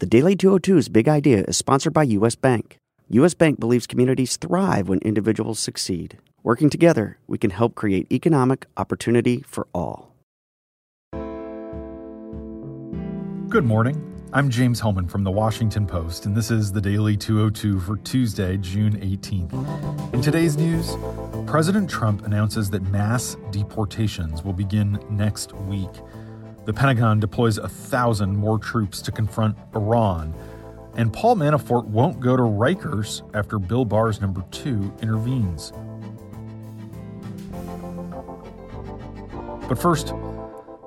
The Daily 202's Big Idea is sponsored by U.S. Bank. U.S. Bank believes communities thrive when individuals succeed. Working together, we can help create economic opportunity for all. Good morning. I'm James Hohmann from the Washington Post, and this is the Daily 202 for Tuesday, June 18th. In today's news, President Trump announces that mass deportations will begin next week. The Pentagon deploys a thousand more troops to confront Iran. And Paul Manafort won't go to Rikers after Bill Barr's number two intervenes. But first,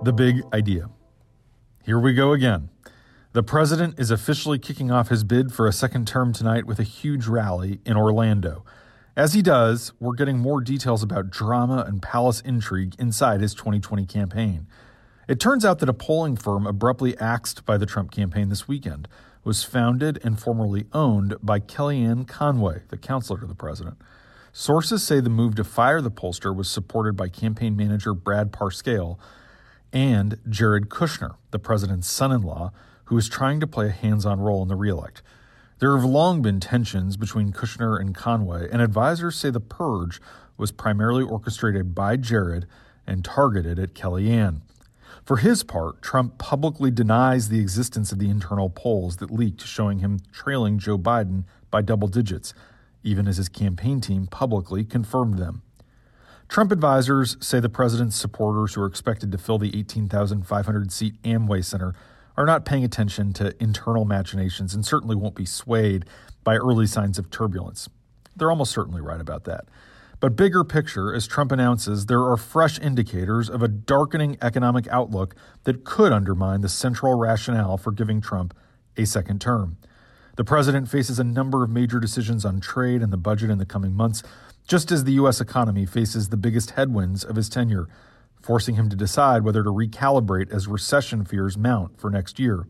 the big idea. Here we go again. The president is officially kicking off his bid for a second term tonight with a huge rally in Orlando. As he does, we're getting more details about drama and palace intrigue inside his 2020 campaign. It turns out that a polling firm abruptly axed by the Trump campaign this weekend was founded and formerly owned by Kellyanne Conway, the counselor to the president. Sources say the move to fire the pollster was supported by campaign manager Brad Parscale and Jared Kushner, the president's son in law, who is trying to play a hands on role in the reelect. There have long been tensions between Kushner and Conway, and advisors say the purge was primarily orchestrated by Jared and targeted at Kellyanne. For his part, Trump publicly denies the existence of the internal polls that leaked showing him trailing Joe Biden by double digits, even as his campaign team publicly confirmed them. Trump advisors say the president's supporters who are expected to fill the 18,500 seat Amway Center are not paying attention to internal machinations and certainly won't be swayed by early signs of turbulence. They're almost certainly right about that. But bigger picture, as Trump announces, there are fresh indicators of a darkening economic outlook that could undermine the central rationale for giving Trump a second term. The president faces a number of major decisions on trade and the budget in the coming months, just as the U.S. economy faces the biggest headwinds of his tenure forcing him to decide whether to recalibrate as recession fears mount for next year.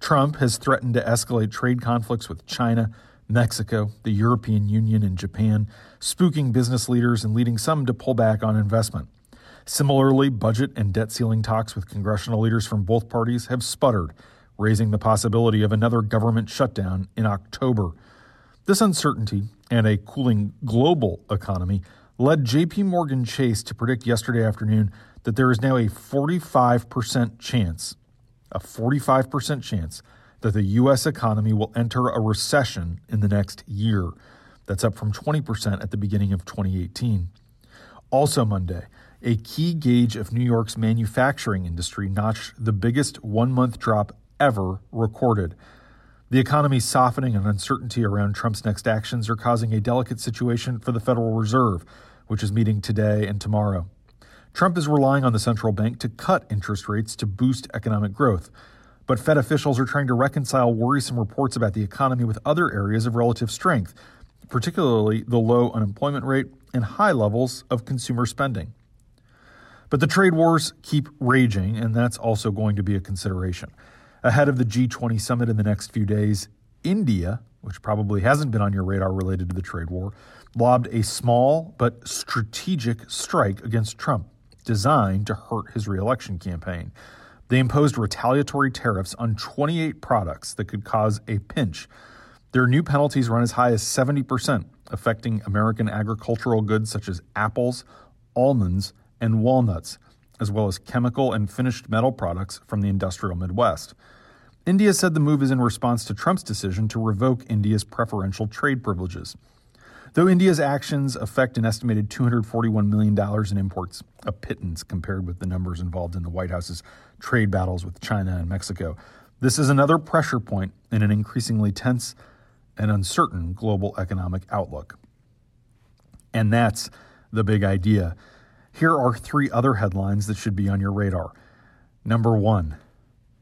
Trump has threatened to escalate trade conflicts with China, Mexico, the European Union, and Japan, spooking business leaders and leading some to pull back on investment. Similarly, budget and debt ceiling talks with congressional leaders from both parties have sputtered, raising the possibility of another government shutdown in October. This uncertainty and a cooling global economy led JP Morgan Chase to predict yesterday afternoon that there is now a 45% chance, a 45% chance that the US economy will enter a recession in the next year. That's up from 20% at the beginning of 2018. Also Monday, a key gauge of New York's manufacturing industry notched the biggest one-month drop ever recorded. The economy's softening and uncertainty around Trump's next actions are causing a delicate situation for the Federal Reserve, which is meeting today and tomorrow. Trump is relying on the central bank to cut interest rates to boost economic growth. But Fed officials are trying to reconcile worrisome reports about the economy with other areas of relative strength, particularly the low unemployment rate and high levels of consumer spending. But the trade wars keep raging, and that's also going to be a consideration. Ahead of the G20 summit in the next few days, India, which probably hasn't been on your radar related to the trade war, lobbed a small but strategic strike against Trump designed to hurt his reelection campaign. They imposed retaliatory tariffs on 28 products that could cause a pinch. Their new penalties run as high as 70%, affecting American agricultural goods such as apples, almonds, and walnuts, as well as chemical and finished metal products from the industrial Midwest. India said the move is in response to Trump's decision to revoke India's preferential trade privileges. Though India's actions affect an estimated $241 million in imports, a pittance compared with the numbers involved in the White House's trade battles with China and Mexico, this is another pressure point in an increasingly tense and uncertain global economic outlook. And that's the big idea. Here are three other headlines that should be on your radar. Number one,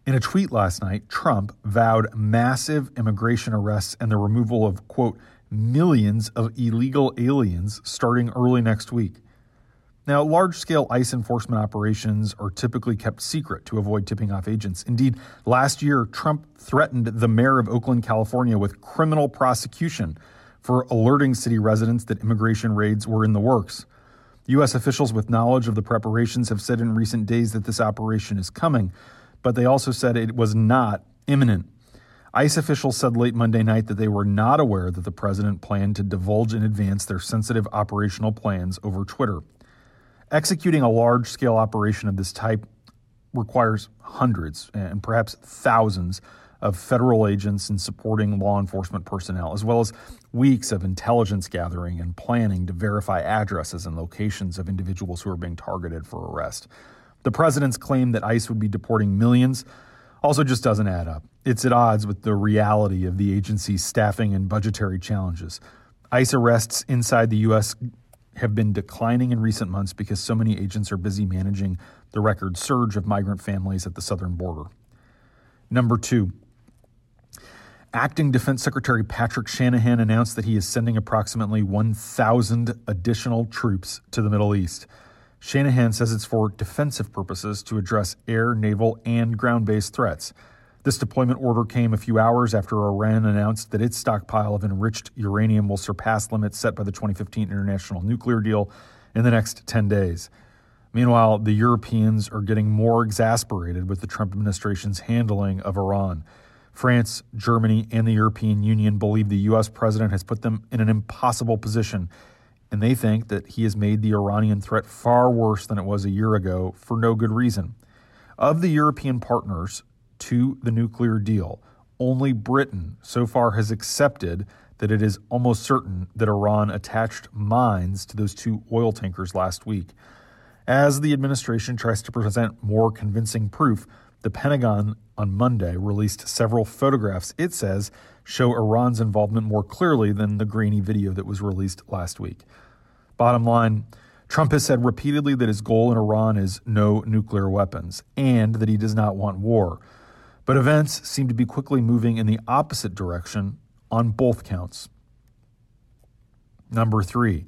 in a tweet last night, Trump vowed massive immigration arrests and the removal of, quote, millions of illegal aliens starting early next week. Now, large scale ICE enforcement operations are typically kept secret to avoid tipping off agents. Indeed, last year, Trump threatened the mayor of Oakland, California with criminal prosecution for alerting city residents that immigration raids were in the works. U.S. officials with knowledge of the preparations have said in recent days that this operation is coming, but they also said it was not imminent. ICE officials said late Monday night that they were not aware that the president planned to divulge in advance their sensitive operational plans over Twitter. Executing a large scale operation of this type requires hundreds and perhaps thousands of federal agents and supporting law enforcement personnel, as well as weeks of intelligence gathering and planning to verify addresses and locations of individuals who are being targeted for arrest. The president's claim that ICE would be deporting millions also just doesn't add up. It's at odds with the reality of the agency's staffing and budgetary challenges. ICE arrests inside the U.S. have been declining in recent months because so many agents are busy managing the record surge of migrant families at the southern border. Number two, Acting Defense Secretary Patrick Shanahan announced that he is sending approximately 1,000 additional troops to the Middle East. Shanahan says it's for defensive purposes to address air, naval, and ground based threats. This deployment order came a few hours after Iran announced that its stockpile of enriched uranium will surpass limits set by the 2015 international nuclear deal in the next 10 days. Meanwhile, the Europeans are getting more exasperated with the Trump administration's handling of Iran. France, Germany, and the European Union believe the U.S. president has put them in an impossible position, and they think that he has made the Iranian threat far worse than it was a year ago for no good reason. Of the European partners to the nuclear deal, only Britain so far has accepted that it is almost certain that Iran attached mines to those two oil tankers last week. As the administration tries to present more convincing proof, the Pentagon on Monday released several photographs it says show Iran's involvement more clearly than the grainy video that was released last week. Bottom line, Trump has said repeatedly that his goal in Iran is no nuclear weapons and that he does not want war. But events seem to be quickly moving in the opposite direction on both counts. Number three,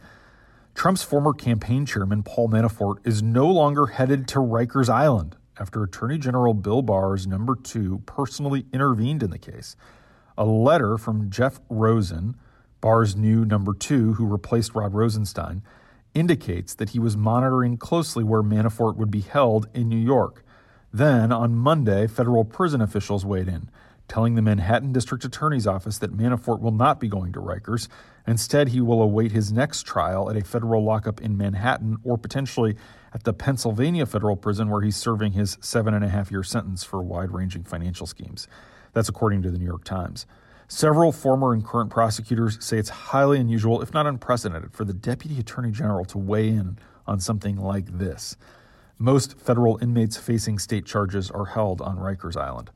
Trump's former campaign chairman, Paul Manafort, is no longer headed to Rikers Island after Attorney General Bill Barr's number two personally intervened in the case. A letter from Jeff Rosen, Barr's new number two, who replaced Rod Rosenstein, indicates that he was monitoring closely where Manafort would be held in New York. Then, on Monday, federal prison officials weighed in, telling the Manhattan District Attorney's Office that Manafort will not be going to Rikers. Instead, he will await his next trial at a federal lockup in Manhattan or potentially at the Pennsylvania federal prison where he's serving his seven and a half year sentence for wide ranging financial schemes. That's according to the New York Times. Several former and current prosecutors say it's highly unusual, if not unprecedented, for the Deputy Attorney General to weigh in on something like this. Most federal inmates facing state charges are held on Rikers Island.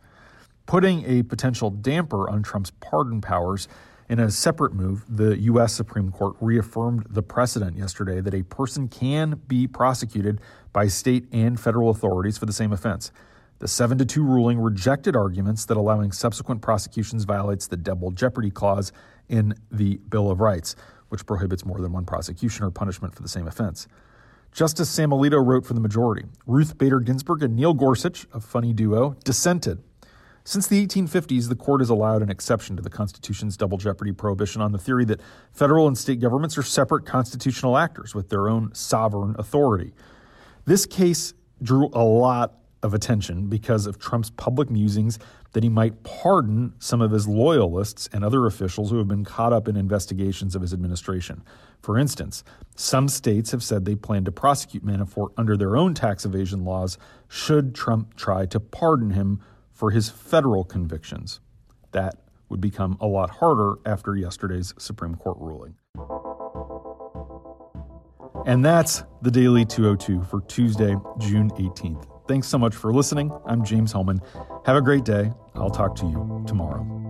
Putting a potential damper on Trump's pardon powers in a separate move, the U.S. Supreme Court reaffirmed the precedent yesterday that a person can be prosecuted by state and federal authorities for the same offense. The 7 to 2 ruling rejected arguments that allowing subsequent prosecutions violates the double jeopardy clause in the Bill of Rights, which prohibits more than one prosecution or punishment for the same offense. Justice Sam Alito wrote for the majority. Ruth Bader Ginsburg and Neil Gorsuch, a funny duo, dissented. Since the 1850s, the court has allowed an exception to the Constitution's double jeopardy prohibition on the theory that federal and state governments are separate constitutional actors with their own sovereign authority. This case drew a lot of attention because of Trump's public musings that he might pardon some of his loyalists and other officials who have been caught up in investigations of his administration. For instance, some states have said they plan to prosecute Manafort under their own tax evasion laws should Trump try to pardon him for his federal convictions. That would become a lot harder after yesterday's Supreme Court ruling. And that's the Daily 202 for Tuesday, June 18th. Thanks so much for listening. I'm James Hohmann. Have a great day. I'll talk to you tomorrow.